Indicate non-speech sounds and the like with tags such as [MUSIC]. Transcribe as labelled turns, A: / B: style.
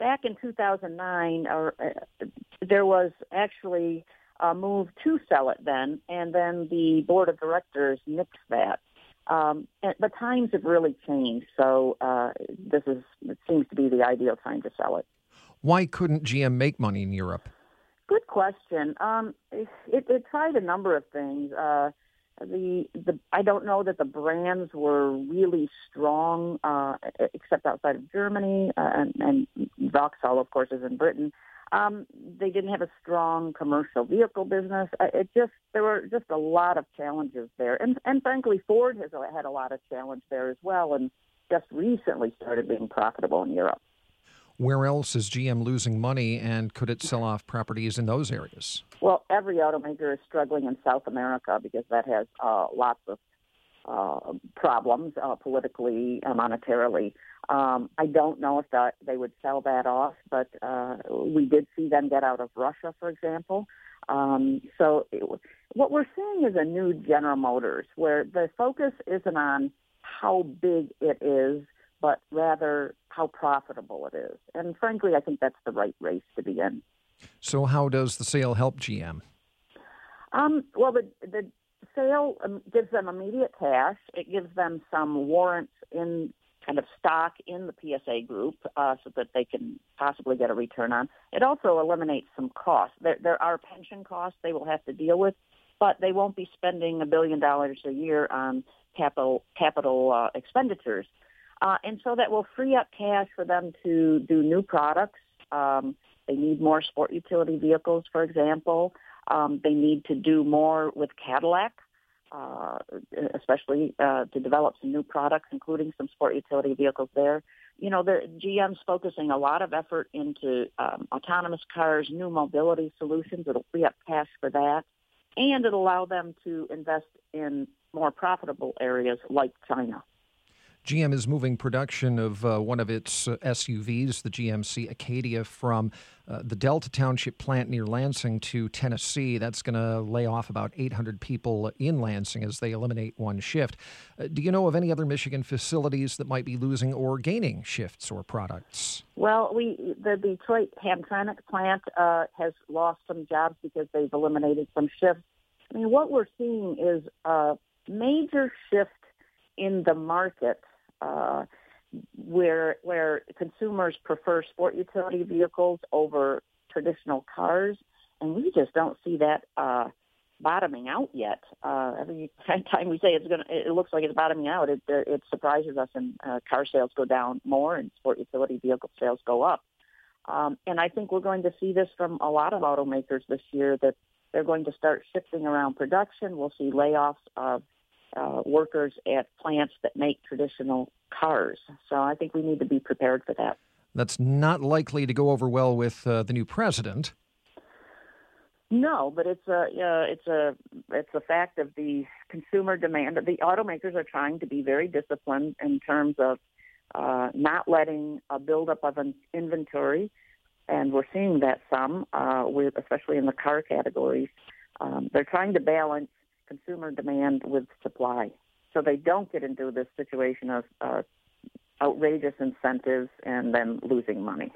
A: back in 2009, or, uh, there was actually a move to sell it then, and then the board of directors nixed that. Um, and, but times have really changed, so uh, this is it seems to be the ideal time to sell it.
B: Why couldn't GM make money in Europe?
A: Good question. Um, it, it, tried a number of things. Uh, the the I don't know that the brands were really strong, uh, except outside of Germany, uh, and, and Vauxhall, of course, is in Britain. Um, they didn't have a strong commercial vehicle business. Uh, it just there were just a lot of challenges there, and and frankly, Ford has had a lot of challenge there as well, and just recently started being profitable in Europe.
B: Where else is GM losing money, and could it sell off properties in those areas?
A: Well, every automaker is struggling in South America because that has uh, lots of uh, problems uh, politically, uh, monetarily. Um, I don't know if that they would sell that off, but uh, we did see them get out of Russia, for example. Um, so it, what we're seeing is a new General Motors where the focus isn't on how big it is, but rather how profitable it is. And frankly, I think that's the right race to be in.
B: So, how does the sale help GM?
A: Um, well, the, the sale um, gives them immediate cash. It gives them some warrants in kind of stock in the PSA group uh, so that they can possibly get a return on. It also eliminates some costs. There, there are pension costs they will have to deal with, but they won't be spending a billion dollars a year on capital capital uh, expenditures. Uh, and so that will free up cash for them to do new products. Um, they need more sport utility vehicles, for example. Um, they need to do more with Cadillac, uh, especially uh, to develop some new products, including some sport utility vehicles there. You know, the GM's focusing a lot of effort into um, autonomous cars, new mobility solutions. It'll free up cash for that, and it'll allow them to invest in more profitable areas like China.
B: GM is moving production of uh, one of its uh, SUVs, the GMC Acadia, from uh, the Delta Township plant near Lansing to Tennessee. That's going to lay off about 800 people in Lansing as they eliminate one shift. Uh, do you know of any other Michigan facilities that might be losing or gaining shifts or products?
A: Well, we the Detroit Hamtramck plant uh, has lost some jobs because they've eliminated some shifts. I mean, what we're seeing is a major shift in the market uh, where where consumers prefer sport utility vehicles over traditional cars, and we just don't see that uh, bottoming out yet. Uh, every [LAUGHS] time we say it's going, it looks like it's bottoming out. It it surprises us, and uh, car sales go down more, and sport utility vehicle sales go up. Um, and I think we're going to see this from a lot of automakers this year that they're going to start shifting around production. We'll see layoffs of uh, workers at plants that make traditional cars. So I think we need to be prepared for that.
B: That's not likely to go over well with uh, the new president.
A: No, but it's a uh, it's a it's a fact of the consumer demand. The automakers are trying to be very disciplined in terms of uh, not letting a buildup of an inventory, and we're seeing that some, uh, with especially in the car categories. Um, they're trying to balance consumer demand with supply. So they don't get into this situation of uh, outrageous incentives and then losing money.